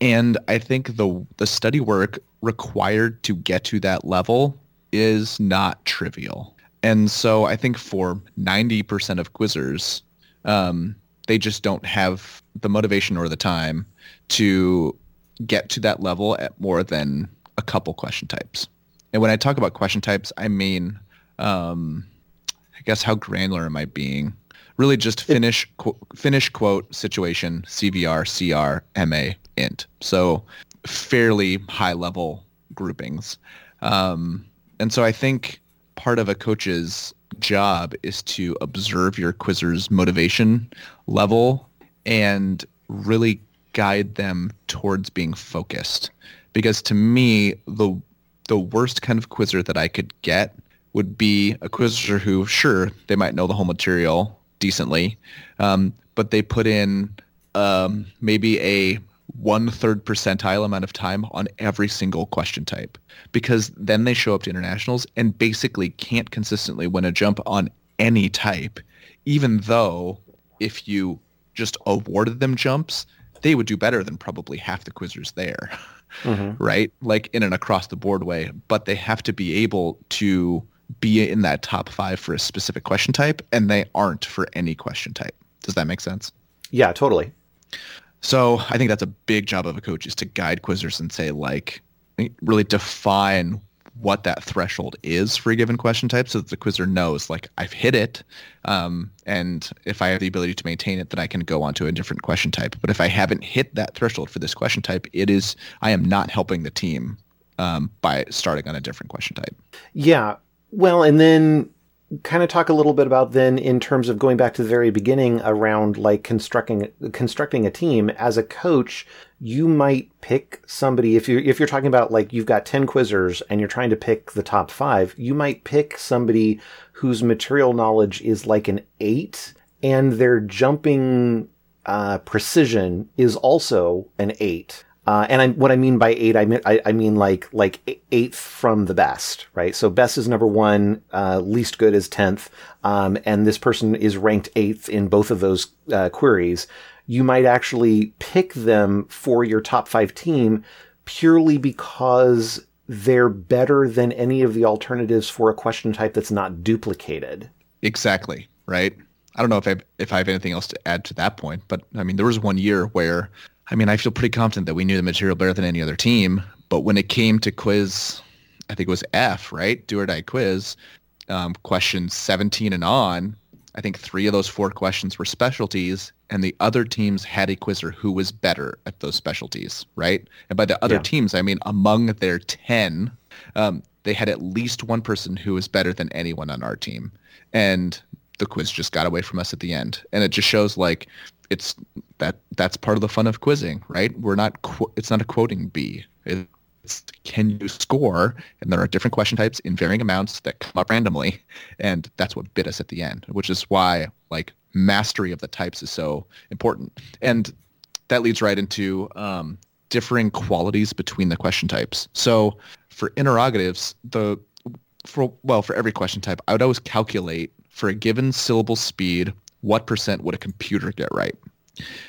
And I think the the study work required to get to that level is not trivial. And so I think for 90% of quizzers, um, they just don't have the motivation or the time to get to that level at more than a couple question types. And when I talk about question types, I mean, um, I guess how granular am I being? Really, just finish qu- finish quote situation CVR CR MA int. So fairly high level groupings. Um, and so I think part of a coach's job is to observe your quizzer's motivation level and really guide them towards being focused. Because to me, the the worst kind of quizzer that I could get would be a quizzer who, sure, they might know the whole material decently, um, but they put in um, maybe a one third percentile amount of time on every single question type because then they show up to internationals and basically can't consistently win a jump on any type, even though if you just awarded them jumps, they would do better than probably half the quizzers there. Mm-hmm. Right? Like in an across the board way, but they have to be able to be in that top five for a specific question type and they aren't for any question type. Does that make sense? Yeah, totally. So I think that's a big job of a coach is to guide quizzers and say like really define what that threshold is for a given question type so that the quizzer knows like I've hit it um, and if I have the ability to maintain it then I can go on to a different question type. But if I haven't hit that threshold for this question type it is I am not helping the team um, by starting on a different question type. Yeah. Well and then kind of talk a little bit about then in terms of going back to the very beginning around like constructing constructing a team. As a coach you might pick somebody if you if you're talking about like you've got 10 quizzers and you're trying to pick the top 5 you might pick somebody whose material knowledge is like an 8 and their jumping uh, precision is also an 8 uh, and I, what I mean by eight, I mean I, I, mean like like eighth from the best, right? So best is number one, uh, least good is tenth, um, and this person is ranked eighth in both of those uh, queries. You might actually pick them for your top five team purely because they're better than any of the alternatives for a question type that's not duplicated. Exactly right. I don't know if I if I have anything else to add to that point, but I mean there was one year where I mean, I feel pretty confident that we knew the material better than any other team. But when it came to quiz, I think it was F, right? Do or die quiz, um, questions 17 and on. I think three of those four questions were specialties, and the other teams had a quizzer who was better at those specialties, right? And by the other yeah. teams, I mean among their 10, um, they had at least one person who was better than anyone on our team. And the quiz just got away from us at the end. And it just shows like it's that that's part of the fun of quizzing, right? We're not qu- it's not a quoting bee. It's can you score? And there are different question types in varying amounts that come up randomly, and that's what bit us at the end, which is why like mastery of the types is so important. And that leads right into um, differing qualities between the question types. So for interrogatives, the for well for every question type, I would always calculate for a given syllable speed what percent would a computer get right?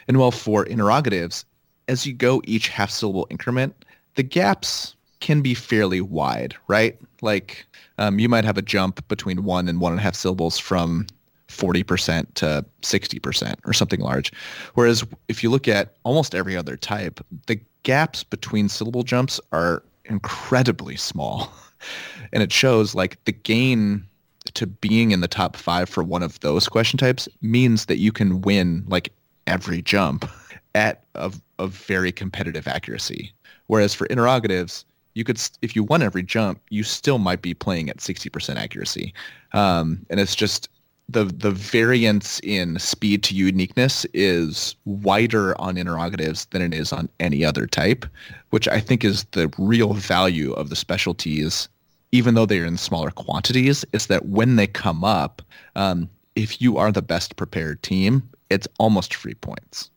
And well, for interrogatives, as you go each half syllable increment, the gaps can be fairly wide, right? Like um, you might have a jump between one and one and a half syllables from 40% to 60% or something large. Whereas if you look at almost every other type, the gaps between syllable jumps are incredibly small. And it shows like the gain to being in the top five for one of those question types means that you can win like every jump at a, a very competitive accuracy. Whereas for interrogatives, you could if you won every jump, you still might be playing at 60% accuracy. Um, and it's just the the variance in speed to uniqueness is wider on interrogatives than it is on any other type, which I think is the real value of the specialties even though they're in smaller quantities, is that when they come up, um, if you are the best prepared team, it's almost free points,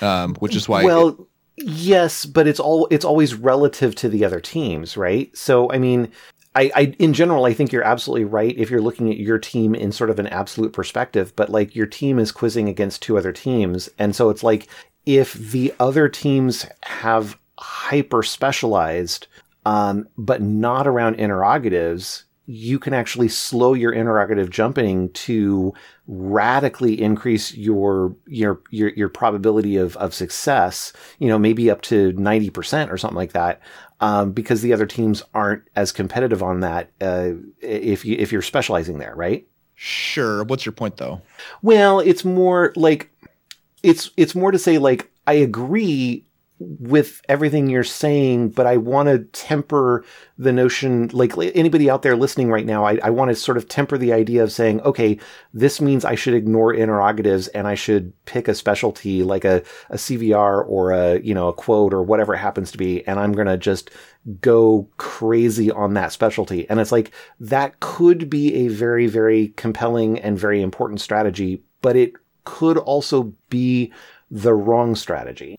um, which is why. Well, it, yes, but it's all it's always relative to the other teams, right? So, I mean, I, I, in general, I think you're absolutely right if you're looking at your team in sort of an absolute perspective. But like your team is quizzing against two other teams, and so it's like if the other teams have hyper specialized um, but not around interrogatives, you can actually slow your interrogative jumping to radically increase your your your, your probability of, of success, you know, maybe up to 90% or something like that. Um, because the other teams aren't as competitive on that uh, if you if you're specializing there, right? Sure. What's your point though? Well, it's more like it's it's more to say like I agree with everything you're saying, but I want to temper the notion, like anybody out there listening right now, I, I want to sort of temper the idea of saying, okay, this means I should ignore interrogatives and I should pick a specialty like a, a CVR or a, you know, a quote or whatever it happens to be. And I'm going to just go crazy on that specialty. And it's like, that could be a very, very compelling and very important strategy, but it could also be the wrong strategy.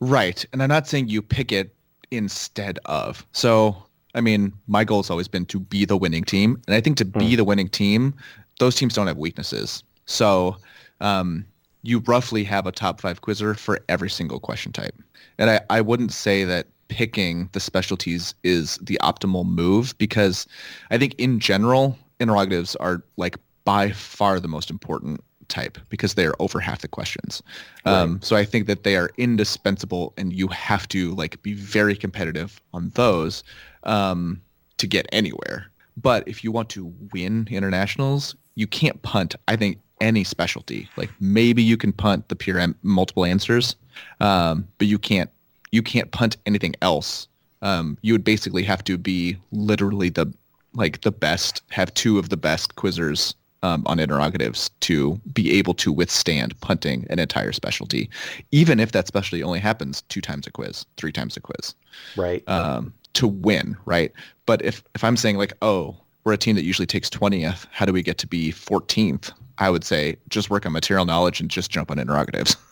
Right. And I'm not saying you pick it instead of. So, I mean, my goal has always been to be the winning team. And I think to be mm. the winning team, those teams don't have weaknesses. So, um, you roughly have a top five quizzer for every single question type. And I, I wouldn't say that picking the specialties is the optimal move because I think in general, interrogatives are like by far the most important type because they are over half the questions. Right. Um, so I think that they are indispensable, and you have to like be very competitive on those um, to get anywhere. But if you want to win internationals, you can't punt. I think any specialty. Like maybe you can punt the pure m- multiple answers, um, but you can't you can't punt anything else. Um, you would basically have to be literally the like the best, have two of the best quizzers um, on interrogatives to be able to withstand punting an entire specialty, even if that specialty only happens two times a quiz, three times a quiz. Right. Um, to win, right? But if, if I'm saying like, oh, we're a team that usually takes 20th, how do we get to be 14th? I would say just work on material knowledge and just jump on interrogatives.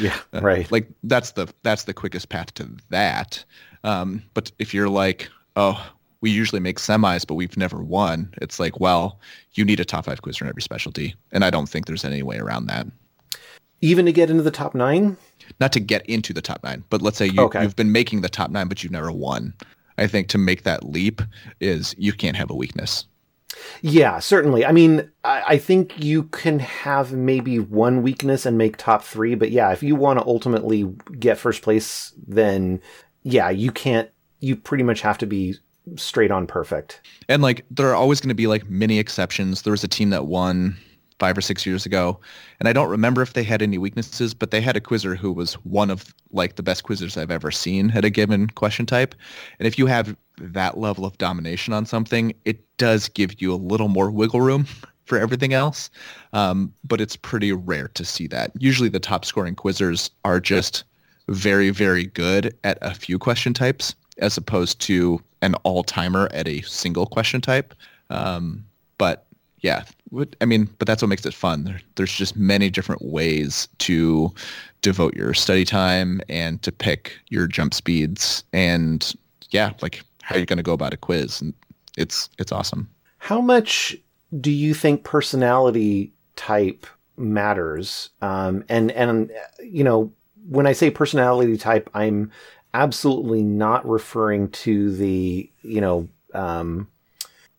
Yeah, uh, right. like that's the that's the quickest path to that. Um, but if you're like, oh, we usually make semis, but we've never won. It's like, well, you need a top five quiz in every specialty, and I don't think there's any way around that. Even to get into the top nine? Not to get into the top nine, but let's say you, okay. you've been making the top nine, but you've never won. I think to make that leap is you can't have a weakness. Yeah, certainly. I mean, I, I, think you can have maybe one weakness and make top three, but yeah, if you want to ultimately get first place, then yeah, you can't. You pretty much have to be straight on perfect. And like there are always going to be like many exceptions. There was a team that won five or six years ago, and I don't remember if they had any weaknesses, but they had a quizzer who was one of like the best quizzers I've ever seen at a given question type. And if you have that level of domination on something, it does give you a little more wiggle room for everything else. Um, but it's pretty rare to see that. Usually the top scoring quizzers are just very, very good at a few question types as opposed to an all-timer at a single question type. Um, but yeah, I mean, but that's what makes it fun. There, there's just many different ways to devote your study time and to pick your jump speeds and yeah, like how you're going to go about a quiz. And it's, it's awesome. How much do you think personality type matters? Um, and, and, you know, when I say personality type, I'm absolutely not referring to the, you know, um,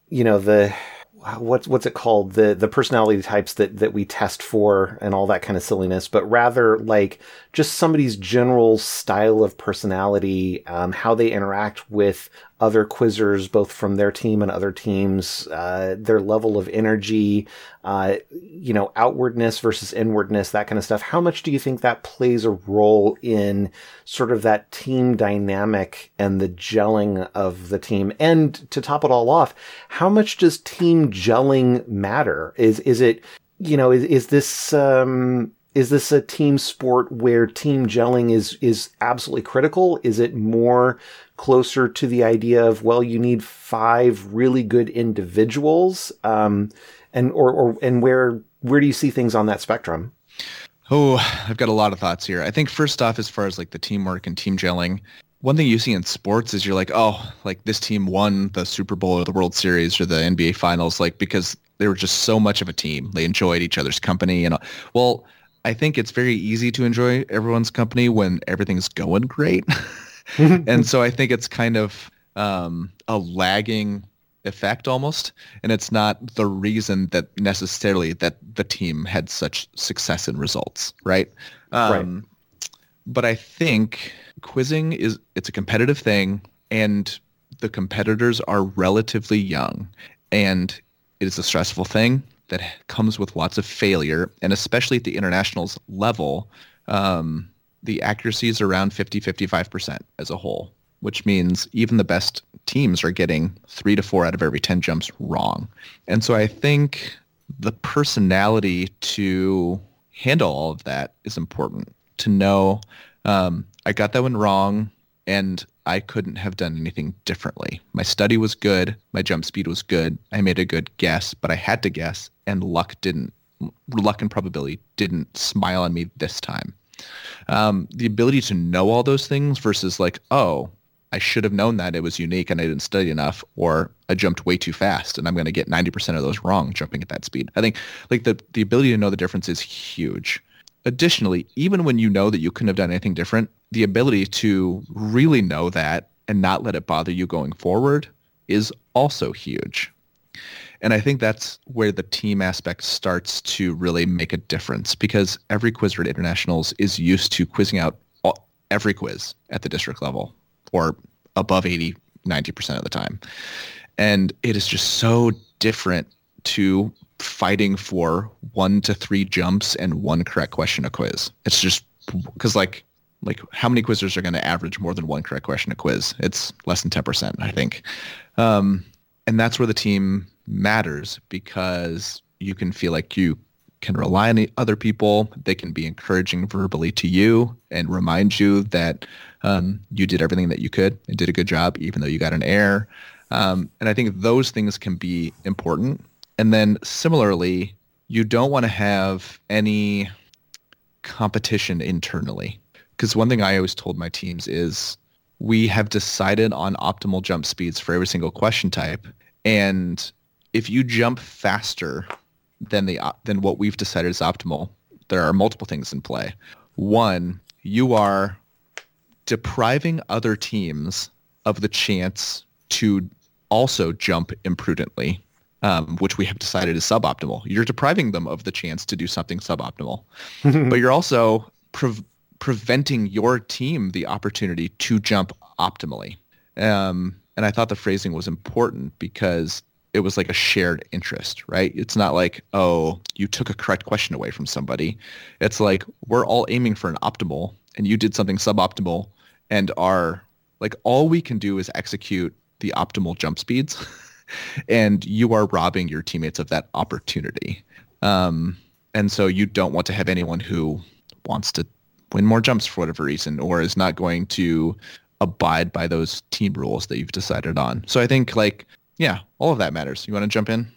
you know, the, what's what's it called? The the personality types that that we test for and all that kind of silliness but rather like just somebody's general style of personality um, how they interact with other quizzers both from their team and other teams uh, their level of energy uh, you know outwardness versus inwardness that kind of stuff how much do you think that plays a role in sort of that team dynamic and the gelling of the team and to top it all off how much does team gelling matter? Is is it you know is is this um, is this a team sport where team gelling is is absolutely critical? Is it more closer to the idea of well you need five really good individuals um, and or, or and where where do you see things on that spectrum? Oh, I've got a lot of thoughts here. I think first off, as far as like the teamwork and team gelling, one thing you see in sports is you're like, oh, like this team won the Super Bowl or the World Series or the NBA Finals, like because they were just so much of a team. They enjoyed each other's company, and well, I think it's very easy to enjoy everyone's company when everything's going great, and so I think it's kind of um, a lagging effect almost. And it's not the reason that necessarily that the team had such success in results right? Um, right but i think quizzing is it's a competitive thing and the competitors are relatively young and it is a stressful thing that comes with lots of failure and especially at the internationals level um, the accuracy is around 50 55% as a whole which means even the best teams are getting three to four out of every 10 jumps wrong. And so I think the personality to handle all of that is important to know um, I got that one wrong and I couldn't have done anything differently. My study was good. My jump speed was good. I made a good guess, but I had to guess and luck didn't, luck and probability didn't smile on me this time. Um, the ability to know all those things versus like, oh, I should have known that it was unique and I didn't study enough, or I jumped way too fast and I'm going to get 90% of those wrong jumping at that speed. I think like the, the ability to know the difference is huge. Additionally, even when you know that you couldn't have done anything different, the ability to really know that and not let it bother you going forward is also huge. And I think that's where the team aspect starts to really make a difference because every quizzer at internationals is used to quizzing out all, every quiz at the district level or above 80, 90% of the time. And it is just so different to fighting for one to three jumps and one correct question a quiz. It's just because like like how many quizzers are going to average more than one correct question a quiz? It's less than 10%, I think. Um, and that's where the team matters because you can feel like you can rely on other people. They can be encouraging verbally to you and remind you that um, you did everything that you could and did a good job, even though you got an error. Um, and I think those things can be important. And then similarly, you don't want to have any competition internally. Because one thing I always told my teams is we have decided on optimal jump speeds for every single question type. And if you jump faster than the than what we've decided is optimal, there are multiple things in play. One, you are depriving other teams of the chance to also jump imprudently, um, which we have decided is suboptimal. You're depriving them of the chance to do something suboptimal, but you're also pre- preventing your team the opportunity to jump optimally. Um, and I thought the phrasing was important because it was like a shared interest, right? It's not like, oh, you took a correct question away from somebody. It's like we're all aiming for an optimal and you did something suboptimal and are like all we can do is execute the optimal jump speeds and you are robbing your teammates of that opportunity. Um, and so you don't want to have anyone who wants to win more jumps for whatever reason or is not going to abide by those team rules that you've decided on. So I think like yeah, all of that matters. You want to jump in?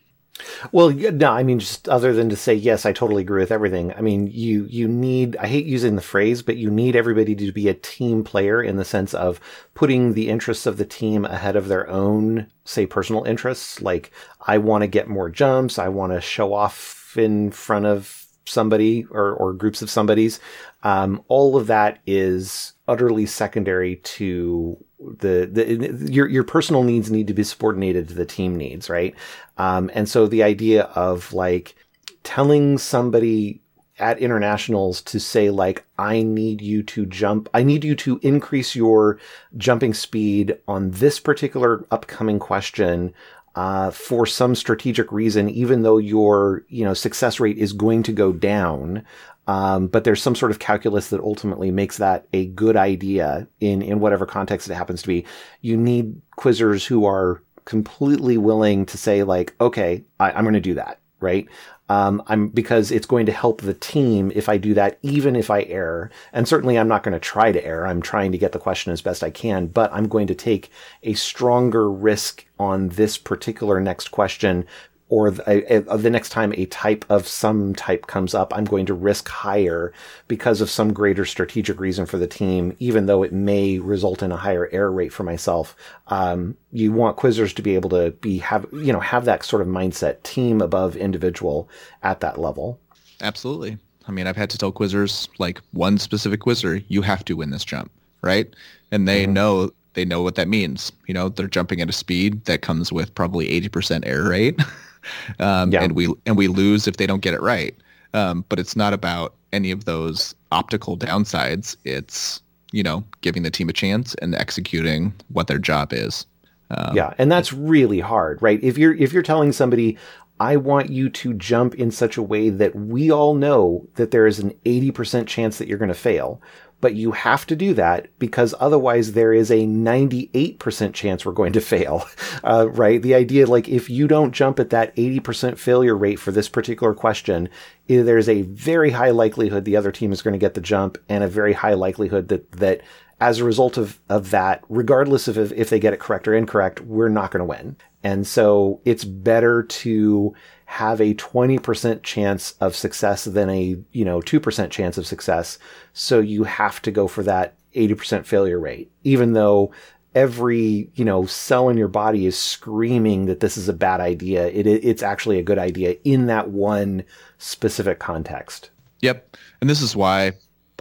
Well, no, I mean, just other than to say, yes, I totally agree with everything. I mean, you, you need, I hate using the phrase, but you need everybody to be a team player in the sense of putting the interests of the team ahead of their own, say, personal interests. Like, I want to get more jumps. I want to show off in front of somebody or, or groups of somebody's. Um, all of that is utterly secondary to the, the your your personal needs need to be subordinated to the team needs, right? Um, and so the idea of like telling somebody at internationals to say like I need you to jump I need you to increase your jumping speed on this particular upcoming question uh, for some strategic reason even though your you know success rate is going to go down um, but there's some sort of calculus that ultimately makes that a good idea in, in whatever context it happens to be. You need quizzers who are completely willing to say like, okay, I, am going to do that. Right. Um, I'm because it's going to help the team if I do that, even if I err. And certainly I'm not going to try to err. I'm trying to get the question as best I can, but I'm going to take a stronger risk on this particular next question or the, the next time a type of some type comes up, I'm going to risk higher because of some greater strategic reason for the team, even though it may result in a higher error rate for myself. Um, you want quizzers to be able to be have you know have that sort of mindset, team above individual at that level. Absolutely. I mean, I've had to tell quizzers like one specific quizzer, you have to win this jump, right? And they mm-hmm. know they know what that means. You know, they're jumping at a speed that comes with probably 80% error rate. um, yeah. and we and we lose if they don't get it right. Um, but it's not about any of those optical downsides. It's you know giving the team a chance and executing what their job is. Um, yeah, and that's really hard, right? If you're if you're telling somebody, I want you to jump in such a way that we all know that there is an 80% chance that you're going to fail but you have to do that because otherwise there is a 98% chance we're going to fail, uh, right? The idea, like, if you don't jump at that 80% failure rate for this particular question, there's a very high likelihood the other team is going to get the jump and a very high likelihood that, that as a result of, of that, regardless of if, if they get it correct or incorrect, we're not going to win. And so it's better to have a 20% chance of success than a, you know, 2% chance of success. So you have to go for that 80% failure rate, even though every, you know, cell in your body is screaming that this is a bad idea. It, it's actually a good idea in that one specific context. Yep. And this is why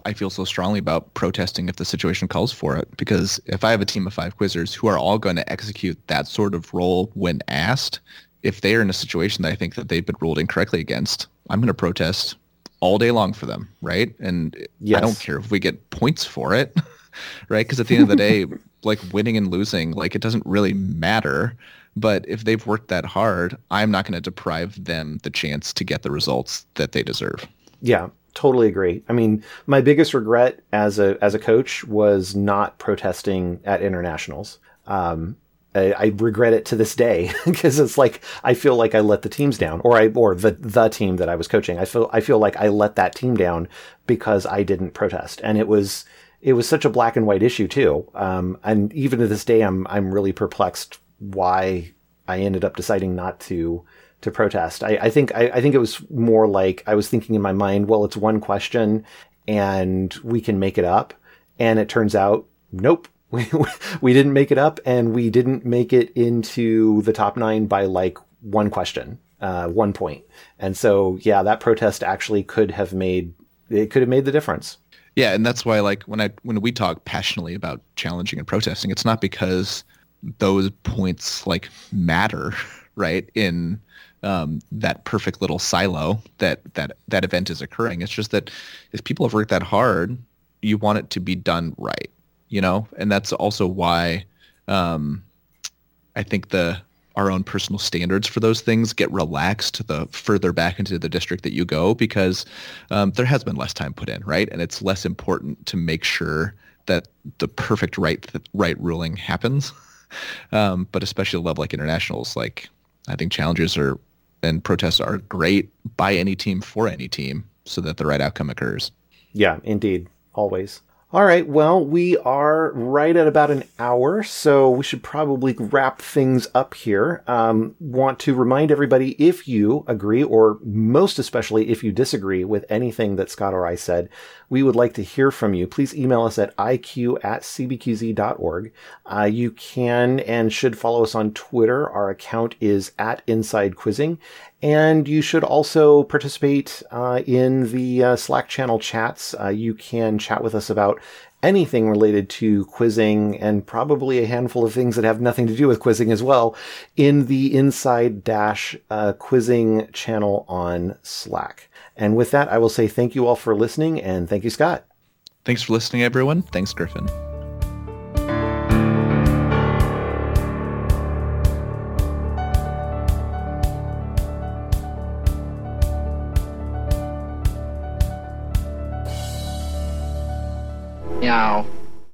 I feel so strongly about protesting if the situation calls for it. Because if I have a team of five quizzers who are all going to execute that sort of role when asked, if they are in a situation that I think that they've been ruled incorrectly against, I'm going to protest all day long for them, right? And yes. I don't care if we get points for it, right? Because at the end of the day, like winning and losing, like it doesn't really matter. But if they've worked that hard, I'm not going to deprive them the chance to get the results that they deserve. Yeah, totally agree. I mean, my biggest regret as a as a coach was not protesting at internationals. Um, I, I regret it to this day because it's like I feel like I let the teams down, or I or the the team that I was coaching. I feel I feel like I let that team down because I didn't protest, and it was it was such a black and white issue too. Um, and even to this day, I'm I'm really perplexed why I ended up deciding not to to protest. I, I think I, I think it was more like I was thinking in my mind, well, it's one question and we can make it up. And it turns out, nope, we, we didn't make it up and we didn't make it into the top nine by like one question, uh, one point. And so, yeah, that protest actually could have made, it could have made the difference. Yeah. And that's why, like, when I, when we talk passionately about challenging and protesting, it's not because those points like matter, right? In, um, that perfect little silo that, that, that event is occurring. It's just that if people have worked that hard, you want it to be done right you know, and that's also why um, I think the our own personal standards for those things get relaxed the further back into the district that you go because um, there has been less time put in, right? And it's less important to make sure that the perfect right right ruling happens. Um, but especially a level like internationals, like I think challenges are and protests are great by any team for any team so that the right outcome occurs. Yeah, indeed, always. All right, well, we are right at about an hour, so we should probably wrap things up here. Um, want to remind everybody if you agree, or most especially if you disagree with anything that Scott or I said, we would like to hear from you. Please email us at iq at cbqz.org. Uh, you can and should follow us on Twitter. Our account is at Inside Quizzing. And you should also participate uh, in the uh, Slack channel chats. Uh, you can chat with us about anything related to quizzing and probably a handful of things that have nothing to do with quizzing as well in the Inside Dash uh, quizzing channel on Slack. And with that, I will say thank you all for listening and thank you, Scott. Thanks for listening, everyone. Thanks, Gryphon. Meow.